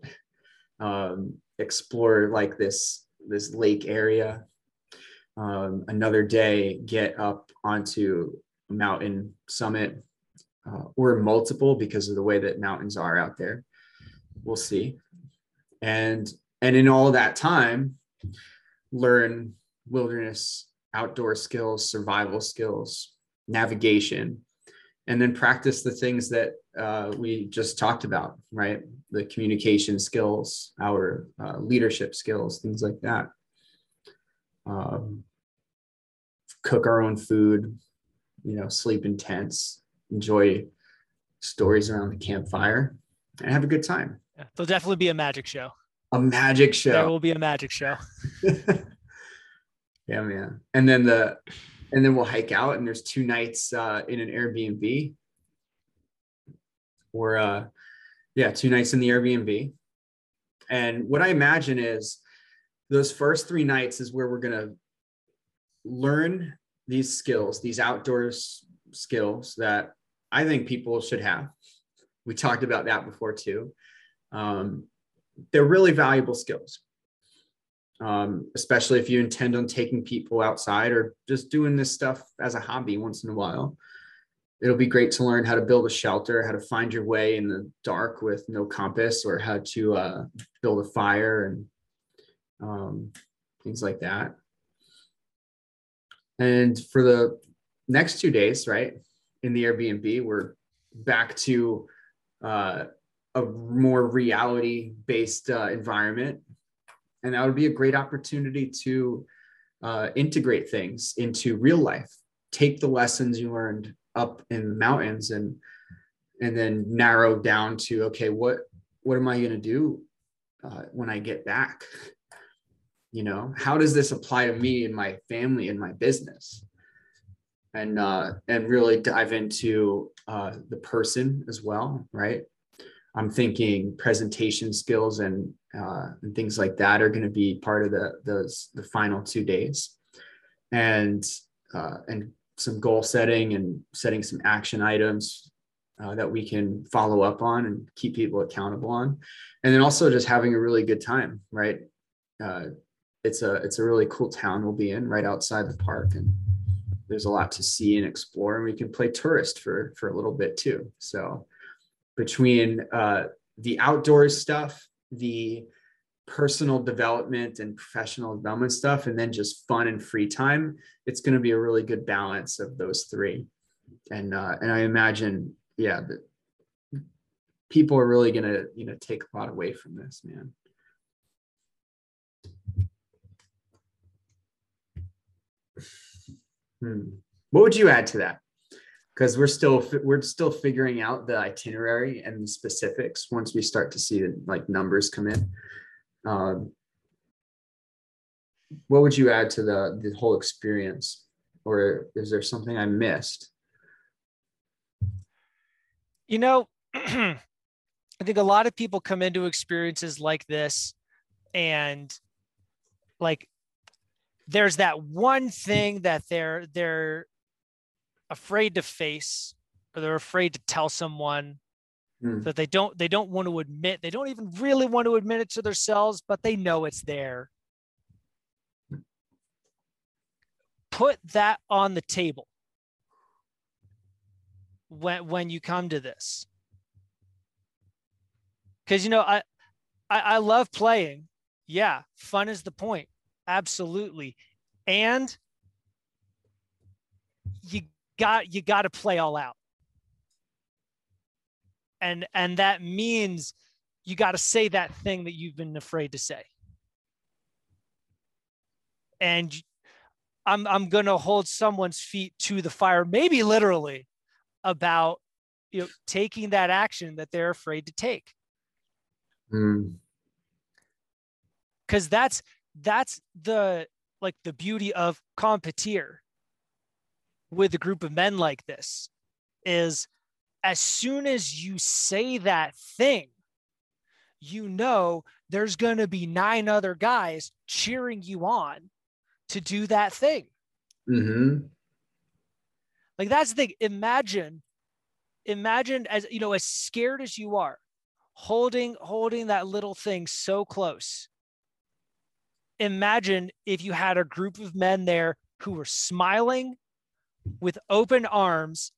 um, explore like this this lake area. Um, another day, get up onto a mountain summit uh, or multiple because of the way that mountains are out there. We'll see. And and in all that time, learn wilderness outdoor skills, survival skills, navigation, and then practice the things that uh, we just talked about, right? The communication skills, our uh, leadership skills, things like that. Um, cook our own food, you know, sleep in tents, enjoy stories around the campfire and have a good time. Yeah, there'll definitely be a magic show. A magic show. There will be a magic show. yeah, man. And then the and then we'll hike out and there's two nights uh, in an Airbnb. Or uh yeah, two nights in the Airbnb. And what I imagine is those first three nights is where we're gonna learn these skills, these outdoors skills that I think people should have. We talked about that before too. Um, they're really valuable skills, um, especially if you intend on taking people outside or just doing this stuff as a hobby once in a while. It'll be great to learn how to build a shelter, how to find your way in the dark with no compass, or how to uh, build a fire and um, things like that. And for the next two days, right, in the Airbnb. We're back to uh, a more reality based uh, environment. And that would be a great opportunity to uh, integrate things into real life, take the lessons you learned up in the mountains and and then narrow down to okay what what am i going to do uh, when i get back you know how does this apply to me and my family and my business and uh, and really dive into uh, the person as well, right? I'm thinking presentation skills and, uh, and things like that are going to be part of the those the final two days, and uh, and some goal setting and setting some action items uh, that we can follow up on and keep people accountable on, and then also just having a really good time. Right, uh, it's a it's a really cool town we'll be in right outside the park, and there's a lot to see and explore, and we can play tourist for for a little bit too. So between uh, the outdoors stuff, the personal development and professional development stuff, and then just fun and free time, it's going to be a really good balance of those three. And uh, and I imagine, yeah, that people are really going to you know take a lot away from this, man. Hmm. What would you add to that? because we're still we're still figuring out the itinerary and the specifics once we start to see the like numbers come in um, what would you add to the the whole experience or is there something i missed you know i think a lot of people come into experiences like this and like there's that one thing that they're they're afraid to face or they're afraid to tell someone mm. that they don't they don't want to admit they don't even really want to admit it to themselves but they know it's there. Put that on the table when when you come to this. Because you know I, I i love playing. Yeah fun is the point absolutely. And you got you got to play all out. And and that means you got to say that thing that you've been afraid to say. And i'm i'm going to hold someone's feet to the fire maybe literally about you know taking that action that they're afraid to take. Mm. cuz that's that's the like the beauty of competir with a group of men like this is as soon as you say that thing, you know there's going to be nine other guys cheering you on to do that thing. Mm-hmm. Like that's the thing. Imagine, imagine as you know, as scared as you are, holding holding that little thing so close. Imagine if you had a group of men there who were smiling with open arms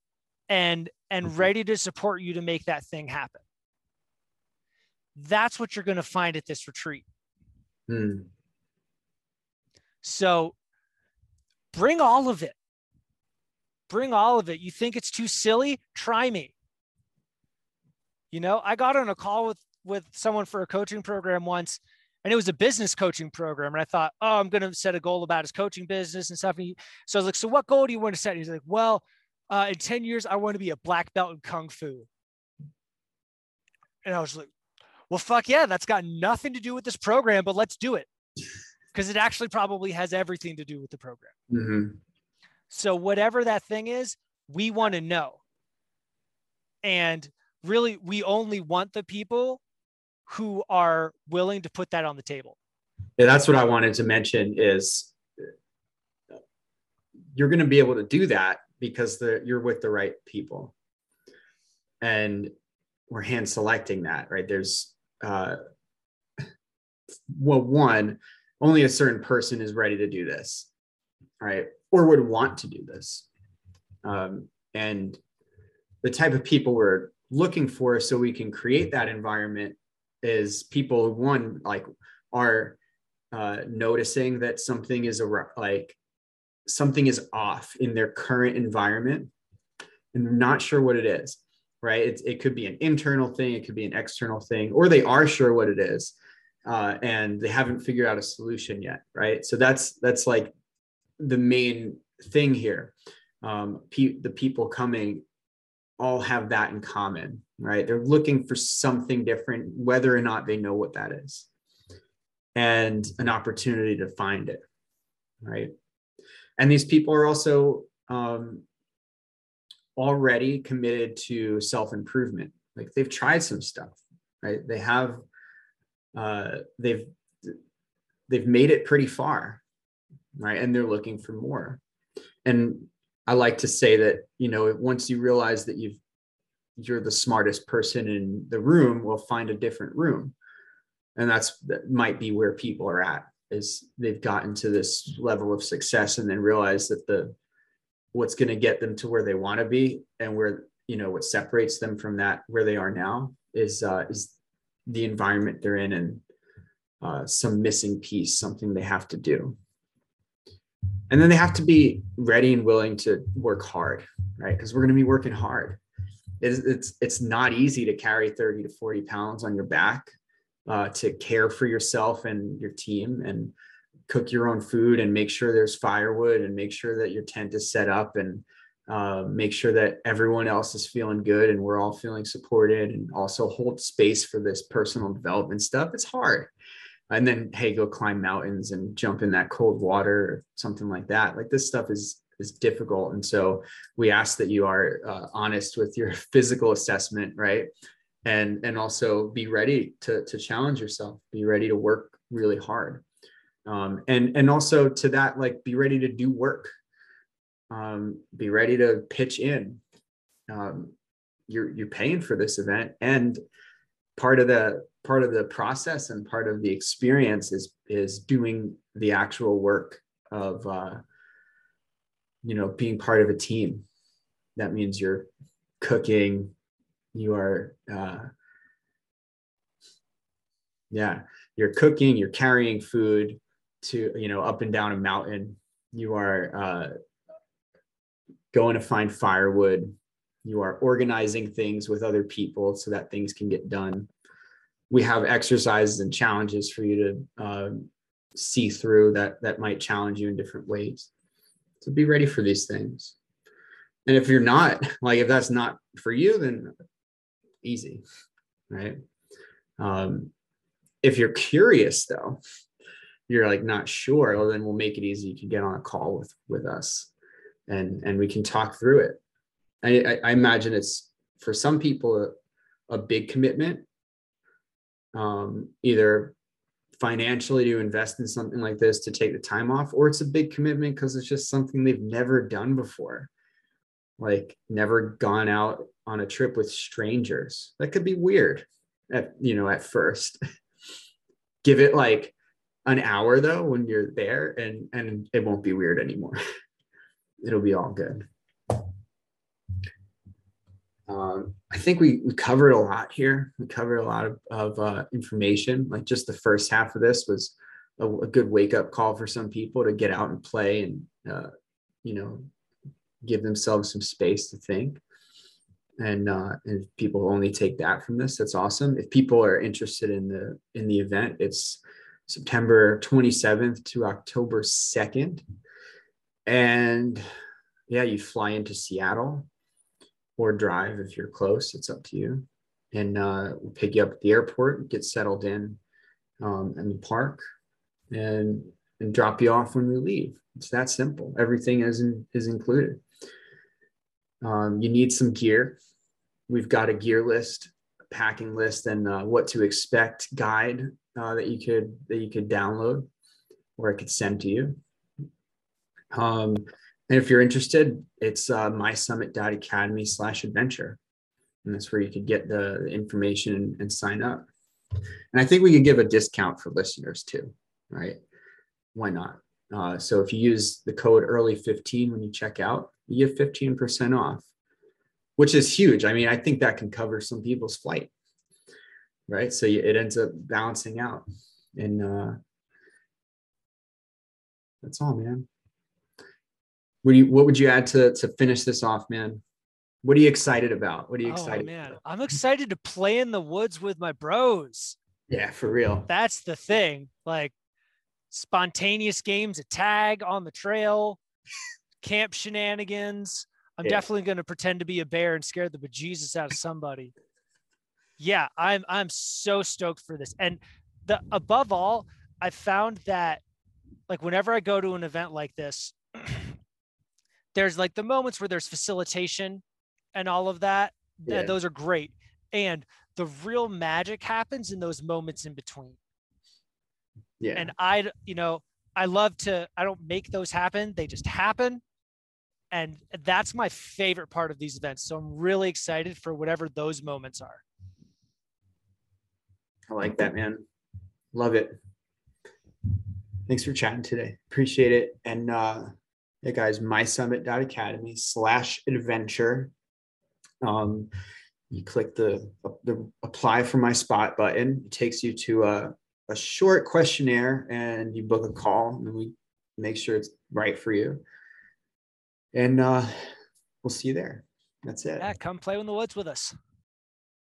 and and mm-hmm. ready to support you to make that thing happen. That's what you're going to find at this retreat. Hmm. so bring all of it. Bring all of it. You think it's too silly? Try me. You know i got on a call with with someone for a coaching program once and it was a business coaching program. And I thought, oh, I'm going to set a goal about his coaching business and stuff. And he, so I was like, so what goal do you want to set? And he's like, well, uh, in 10 years, I want to be a black belt in Kung Fu. And I was like, well, fuck yeah, that's got nothing to do with this program, but let's do it. Because it actually probably has everything to do with the program. Mm-hmm. So, whatever that thing is, we want to know. And really, we only want the people who are willing to put that on the table. Yeah, that's what I wanted to mention is you're going to be able to do that because the, you're with the right people. And we're hand selecting that, right? There's, uh, well, one, only a certain person is ready to do this, right? Or would want to do this. Um, and the type of people we're looking for so we can create that environment is people one like are uh, noticing that something is a like something is off in their current environment and they're not sure what it is right? It, it could be an internal thing it could be an external thing or they are sure what it is uh, and they haven't figured out a solution yet right? So that's that's like the main thing here. Um, pe- the people coming all have that in common, right? They're looking for something different, whether or not they know what that is, and an opportunity to find it, right? And these people are also um, already committed to self improvement. Like they've tried some stuff, right? They have uh, they've they've made it pretty far, right? And they're looking for more. And I like to say that you know once you realize that you've you're the smartest person in the room, we'll find a different room, and that's that might be where people are at is they've gotten to this level of success and then realize that the what's going to get them to where they want to be and where you know what separates them from that where they are now is uh, is the environment they're in and uh, some missing piece, something they have to do. And then they have to be ready and willing to work hard, right? Because we're going to be working hard. It's, it's, it's not easy to carry 30 to 40 pounds on your back, uh, to care for yourself and your team and cook your own food and make sure there's firewood and make sure that your tent is set up and uh, make sure that everyone else is feeling good and we're all feeling supported and also hold space for this personal development stuff. It's hard. And then, hey, go climb mountains and jump in that cold water or something like that. Like this stuff is is difficult, and so we ask that you are uh, honest with your physical assessment, right? And and also be ready to to challenge yourself. Be ready to work really hard, um, and and also to that, like be ready to do work um, be ready to pitch in. Um, you're you're paying for this event, and part of the part of the process and part of the experience is is doing the actual work of uh, you know being part of a team. That means you're cooking, you are uh, yeah, you're cooking, you're carrying food to you know up and down a mountain. You are uh, going to find firewood. You are organizing things with other people so that things can get done. We have exercises and challenges for you to uh, see through that that might challenge you in different ways. So be ready for these things. And if you're not, like if that's not for you, then easy, right? Um, if you're curious though, you're like not sure, well then we'll make it easy. You can get on a call with with us and and we can talk through it. I, I imagine it's for some people a, a big commitment, um, either financially to invest in something like this to take the time off, or it's a big commitment because it's just something they've never done before, like never gone out on a trip with strangers. That could be weird at you know at first. Give it like an hour though when you're there and and it won't be weird anymore it'll be all good. Um, I think we we covered a lot here. We covered a lot of, of uh, information. Like just the first half of this was a, a, good wake up call for some people to get out and play and uh, you know give themselves some space to think. And uh, and people only take that from this, that's awesome. If people are interested in the in the event, it's September 27th to October 2nd and yeah, you fly into Seattle or drive if you're close. It's up to you. And uh, we'll pick you up at the airport, get settled in um, in the park, and and drop you off when we leave. It's that simple. Everything is in, is included. Um, you need some gear. We've got a gear list, a packing list, and uh, what to expect guide uh, that you could that you could download, or I could send to you. Um, and if you're interested, it's uh, mysummit.academy slash adventure. And that's where you could get the information and, sign up. And I think we could give a discount for listeners too, right? Why not? Uh, so if you use the code early15 when you check out, you get 15% off, which is huge. I mean, I think that can cover some people's flight, right? So it ends up balancing out. And uh, that's all, man. What do you what would you add to to finish this off, man? What are you excited about? What are you oh, excited? Oh, man, about? I'm excited to play in the woods with my bros. Yeah, for real. That's the thing. Like spontaneous games a tag on the trail, camp shenanigans. I'm yeah. definitely going to pretend to be a bear and scare the bejesus out of somebody. Yeah, I'm I'm so stoked for this. And the above all, I found that like whenever I go to an event like this, there's like the moments where there's facilitation and all of that. Yeah. those are great. And the real magic happens in those moments in between. Yeah. And I, you know, I love to, I don't make those happen. They just happen. And that's my favorite part of these events. So I'm really excited for whatever those moments are. I like that, man. Love it. Thanks for chatting today. Appreciate it. And uh yeah, guys, mysummit.academy slash adventure. Um, you click the, the apply for my spot button. It takes you to a, a short questionnaire and you book a call and we make sure it's right for you. And uh, we'll see you there. That's it. Yeah, come play in the woods with us.